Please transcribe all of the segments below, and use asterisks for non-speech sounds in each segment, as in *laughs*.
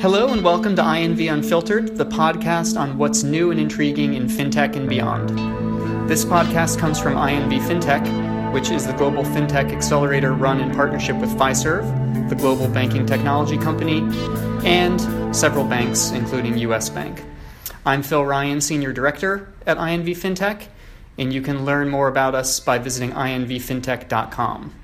Hello and welcome to INV Unfiltered, the podcast on what's new and intriguing in fintech and beyond. This podcast comes from INV FinTech, which is the global fintech accelerator run in partnership with Fiserv, the global banking technology company, and several banks, including US Bank. I'm Phil Ryan, Senior Director at INV FinTech, and you can learn more about us by visiting invfintech.com.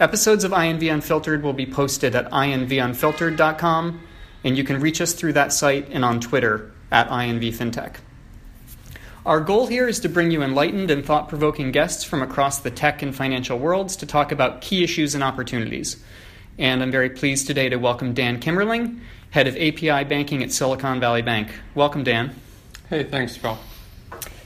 Episodes of INV Unfiltered will be posted at invunfiltered.com, and you can reach us through that site and on Twitter at INVFintech. Our goal here is to bring you enlightened and thought provoking guests from across the tech and financial worlds to talk about key issues and opportunities. And I'm very pleased today to welcome Dan Kimerling, Head of API Banking at Silicon Valley Bank. Welcome, Dan. Hey, thanks, Phil.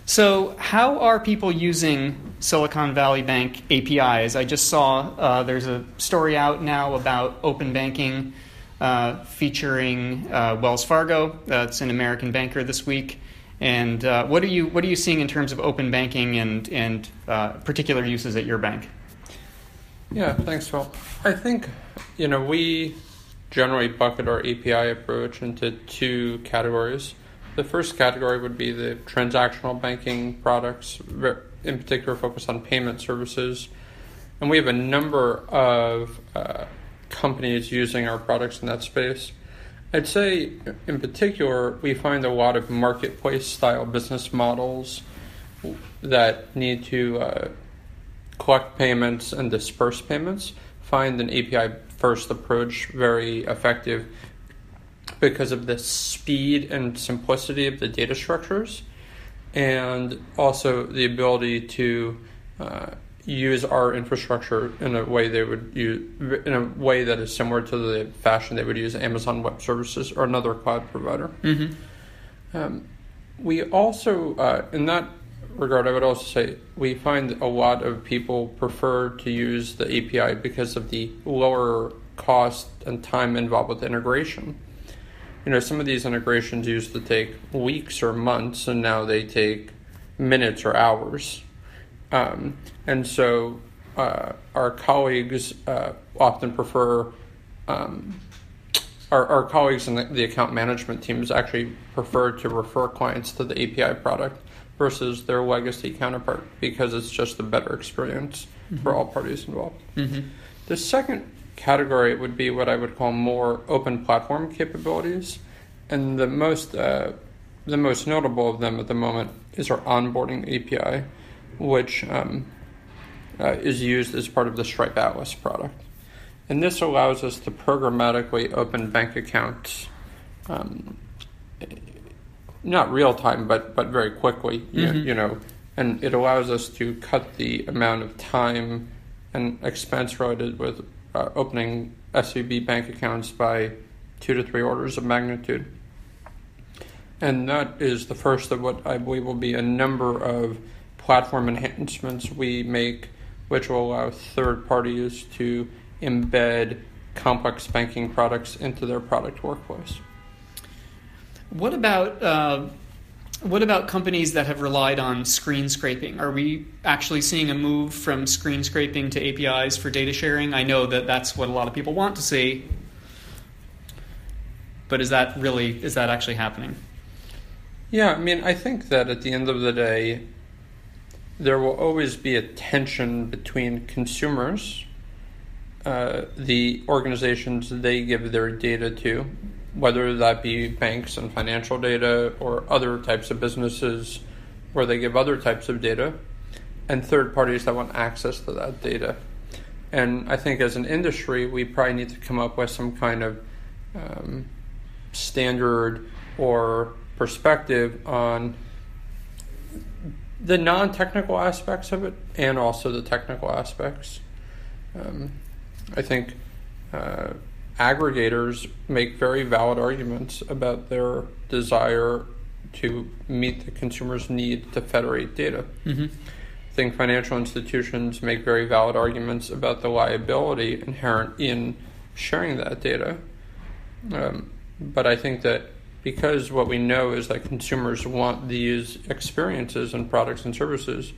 So, how are people using Silicon Valley Bank APIs? I just saw uh, there's a story out now about open banking uh, featuring uh, Wells Fargo. That's an American banker this week. And uh, what are you what are you seeing in terms of open banking and and uh, particular uses at your bank? Yeah, thanks, Phil. I think you know we generally bucket our API approach into two categories. The first category would be the transactional banking products, in particular focused on payment services. And we have a number of uh, companies using our products in that space. I'd say, in particular, we find a lot of marketplace style business models that need to uh, collect payments and disperse payments find an API first approach very effective because of the speed and simplicity of the data structures, and also the ability to uh, use our infrastructure in a way they would use in a way that is similar to the fashion they would use Amazon Web Services or another cloud provider. Mm-hmm. Um, we also, uh, in that regard, I would also say we find a lot of people prefer to use the API because of the lower cost and time involved with integration you know, some of these integrations used to take weeks or months, and now they take minutes or hours. Um, and so uh, our colleagues uh, often prefer, um, our, our colleagues in the, the, account management teams actually prefer to refer clients to the API product versus their legacy counterpart because it's just a better experience mm-hmm. for all parties involved. Mm-hmm. The second category would be what I would call more open platform capabilities, and the most uh, the most notable of them at the moment is our onboarding API, which um, uh, is used as part of the Stripe Atlas product, and this allows us to programmatically open bank accounts. Um, not real time, but but very quickly, mm-hmm. you, you know, and it allows us to cut the amount of time and expense related with uh, opening SVB bank accounts by two to three orders of magnitude. And that is the first of what I believe will be a number of platform enhancements we make, which will allow third parties to embed complex banking products into their product workflows. What about uh, what about companies that have relied on screen scraping? Are we actually seeing a move from screen scraping to APIs for data sharing? I know that that's what a lot of people want to see, but is that really is that actually happening? Yeah, I mean, I think that at the end of the day, there will always be a tension between consumers, uh, the organizations they give their data to, whether that be banks and financial data or other types of businesses where they give other types of data, and third parties that want access to that data. And I think as an industry, we probably need to come up with some kind of um, standard or perspective on the non technical aspects of it and also the technical aspects. Um, I think. Uh, aggregators make very valid arguments about their desire to meet the consumer's need to federate data. Mm-hmm. I think financial institutions make very valid arguments about the liability inherent in sharing that data. Um, but I think that because what we know is that consumers want these experiences and products and services,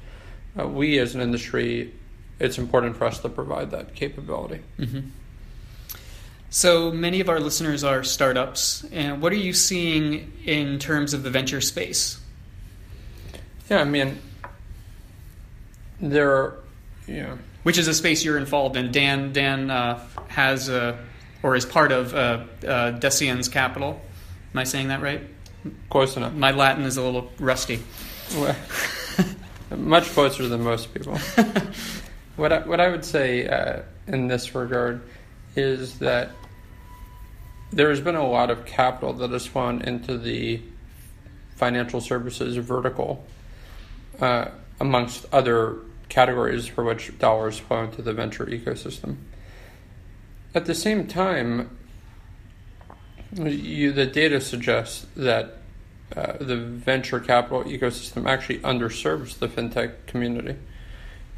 uh, we as an industry, it's important for us to provide that capability. Mm-hmm. So many of our listeners are startups, and what are you seeing in terms of the venture space? Yeah, I mean, there are, you know, which is a space you're involved in. Dan Dan uh, has uh, or is part of uh, uh, Deciens capital. Am I saying that right? Close enough. My Latin is a little rusty. *laughs* Much closer than most people. *laughs* what I, what I would say uh, in this regard is that there has been a lot of capital that has flown into the financial services vertical, uh, amongst other categories for which dollars flow into the venture ecosystem. At the same time, you, the data suggests that uh, the venture capital ecosystem actually underserves the fintech community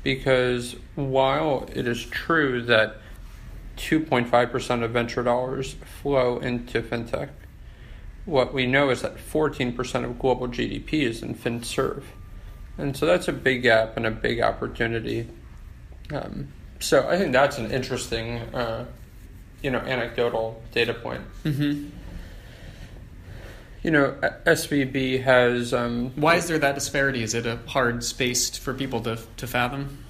because while it is true that 2.5% of venture dollars flow into fintech, what we know is that 14% of global GDP is in FinServ. And so that's a big gap and a big opportunity. Um, so I think that's an interesting, uh, you know, anecdotal data point. Mm-hmm. You know, SVB has. Um, Why is there that disparity? Is it a hard space for people to, to fathom?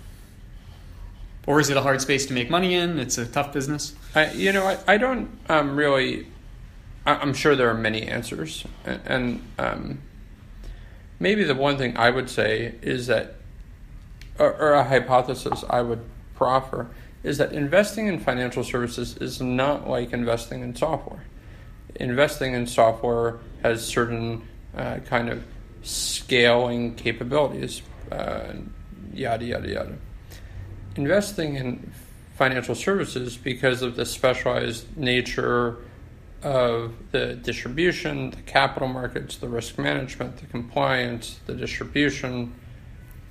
Or is it a hard space to make money in? It's a tough business? I, you know, I, I don't um, really. I, am sure there are many answers. And, and um, maybe the one thing I would say is that, or, or a hypothesis I would proffer, is that investing in financial services is not like investing in software. Investing in software has certain uh, kind of scaling capabilities, uh, yada, yada, yada. Investing in financial services, because of the specialized nature of the distribution, the capital markets, the risk management, the compliance, the distribution.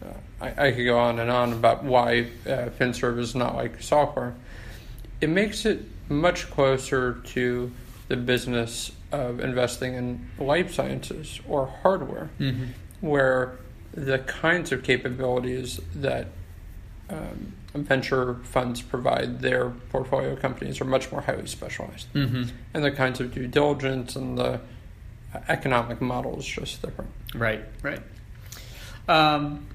Uh, I, I, could go on and on about why uh, FinServ is not like software. It makes it much closer to the business of investing in life sciences or hardware, mm-hmm. where the kinds of capabilities that um, venture funds provide their portfolio companies are much more highly specialized. Mm-hmm. And the kinds of due diligence and the economic model is just different. Right, right. Um,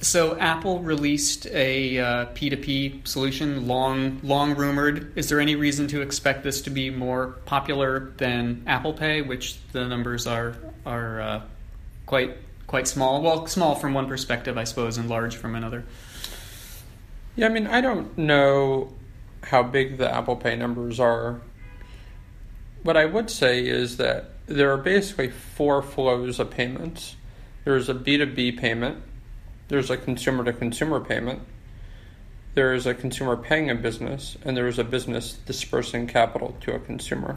so Apple released a uh, P2P solution, long long rumored. Is there any reason to expect this to be more popular than Apple Pay, which the numbers are are uh, quite quite small? Well, small from one perspective, I suppose, and large from another. Yeah, I mean, I don't know how big the Apple Pay numbers are. What I would say is that there are basically four flows of payments there's a B2B payment, there's a consumer to consumer payment, there is a consumer paying a business, and there is a business dispersing capital to a consumer.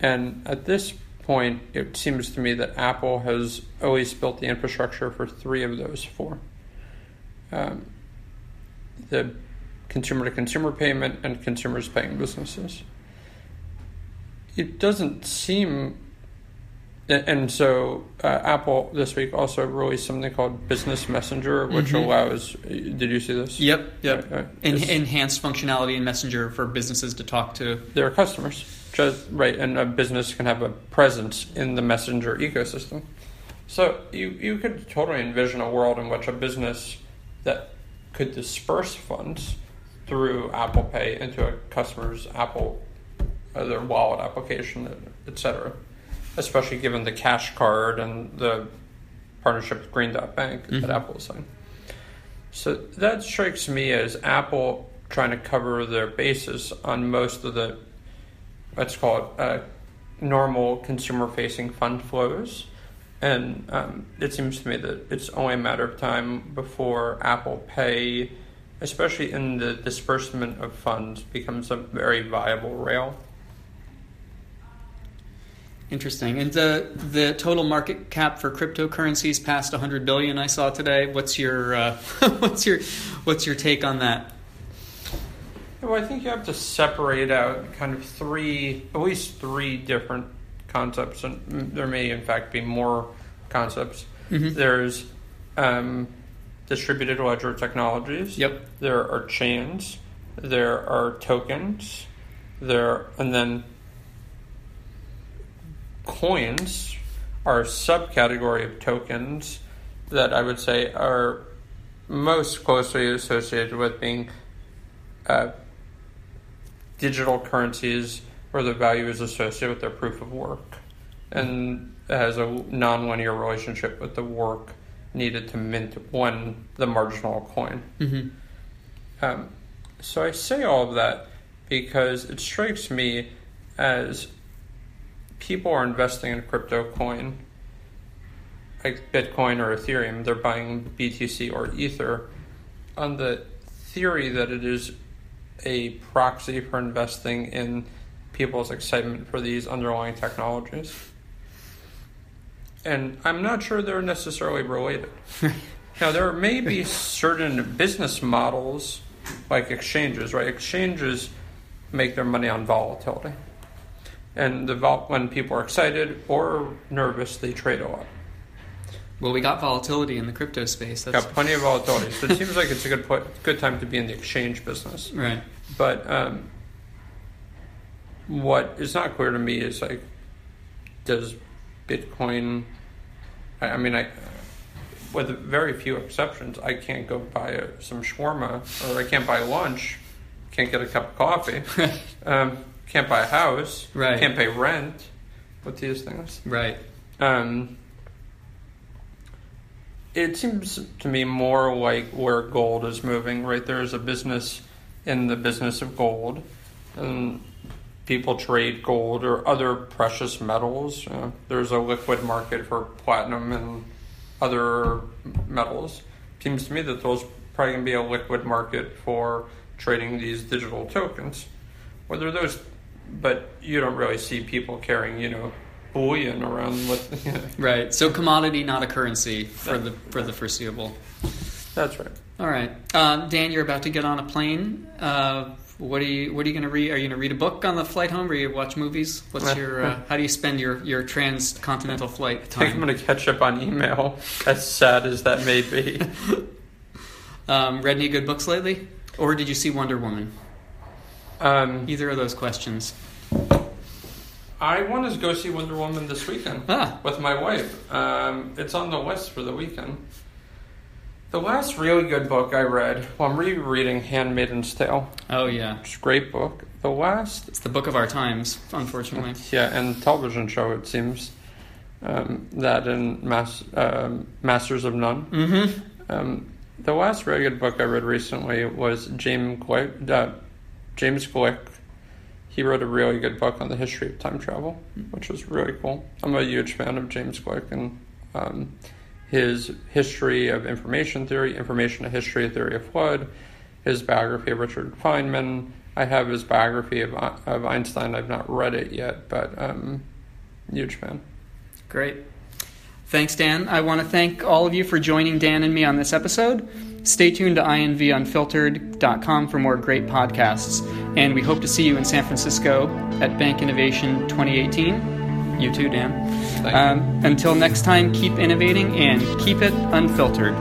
And at this point, it seems to me that Apple has always built the infrastructure for three of those four. Um, the consumer to consumer payment and consumers paying businesses. It doesn't seem, and so uh, Apple this week also released something called Business Messenger, which mm-hmm. allows. Did you see this? Yep, yep. Right, En- enhanced functionality in Messenger for businesses to talk to their customers. Just right, and a business can have a presence in the Messenger ecosystem. So you you could totally envision a world in which a business that could disperse funds through Apple Pay into a customer's Apple uh, their wallet application, etc. Especially given the Cash Card and the partnership with Green Dot Bank mm-hmm. that Apple is signed. So that strikes me as Apple trying to cover their bases on most of the, let's call it, uh, normal consumer-facing fund flows and um, it seems to me that it's only a matter of time before Apple Pay, especially in the disbursement of funds, becomes a very viable rail. Interesting. And the the total market cap for cryptocurrencies passed 100 billion. I saw today. What's your uh, *laughs* what's your what's your take on that? Well, I think you have to separate out kind of three, at least three different concepts, and there may in fact be more concepts. Mm-hmm. There's um, distributed ledger technologies. Yep. There are chains. There are tokens. there, and then coins are a subcategory of tokens that I would say are most closely associated with being uh, digital currencies where the value is associated with their proof of work and has a non-linear relationship with the work needed to mint one the marginal coin. Mm-hmm. Um, so I say all of that because it strikes me as people are investing in a crypto coin, like Bitcoin or Ethereum, they're buying BTC or Ether on the theory that it is a proxy for investing in people's excitement for these underlying technologies. And I'm not sure they're necessarily related. *laughs* now, there may be certain business models like exchanges, right? Exchanges make their money on volatility. And the vol- when people are excited or nervous, they trade a lot. Well, we got volatility in the crypto space. That's Got plenty of volatility, so it seems like it's a good po- good time to be in the exchange business. right. But um, what is not clear to me is like, does Bitcoin? I, I mean, I with very few exceptions, I can't go buy a, some shawarma or I can't buy lunch, can't get a cup of coffee, *laughs* um, can't buy a house, Right. can't pay rent with these things. Right. Um, it seems to me more like where gold is moving, right? There's a business in the business of gold, and people trade gold or other precious metals. Uh, there's a liquid market for platinum and other metals. Seems to me that those probably going to be a liquid market for trading these digital tokens. Whether those, but you don't really see people carrying, you know, bullion around with. *laughs* You know. Right. So commodity, not a currency for the for the foreseeable. That's right. All right, uh, Dan, you're about to get on a plane. Uh, what are you What are you going to read? Are you going to read a book on the flight home? Or are you watch movies? What's *laughs* your uh, How do you spend your your transcontinental flight I think I'm going to catch up on email, as sad as that may be. *laughs* Um, read any good books lately, or did you see Wonder Woman? Um, Either of those questions. I want to go see Wonder Woman this weekend Ah, with my wife. Um, it's on the list for the weekend. The last really good book I read, well, I'm rereading *Handmaid's Tale*. oh yeah, It's a great book. The last, it's the book of our times, unfortunately. yeah, and television show it seems um, that in Mas- um, *Masters of None*. Mm-hmm. Um, the last really good book I read recently was James Gleick. Uh, James Gleick. He wrote a really good book on the history of time travel, which was really cool. I'm a huge fan of James Gleick and um, his history of information theory, information of history theory of flood, his biography of Richard Feynman. I have his biography of, of Einstein. I've not read it yet, but um, huge fan. Great. Thanks, Dan. I want to thank all of you for joining Dan and me on this episode. Stay tuned to invunfiltered.com for more great podcasts. And we hope to see you in San Francisco at Bank Innovation 2018. You too, Dan. Um, until next time, keep innovating and keep it unfiltered.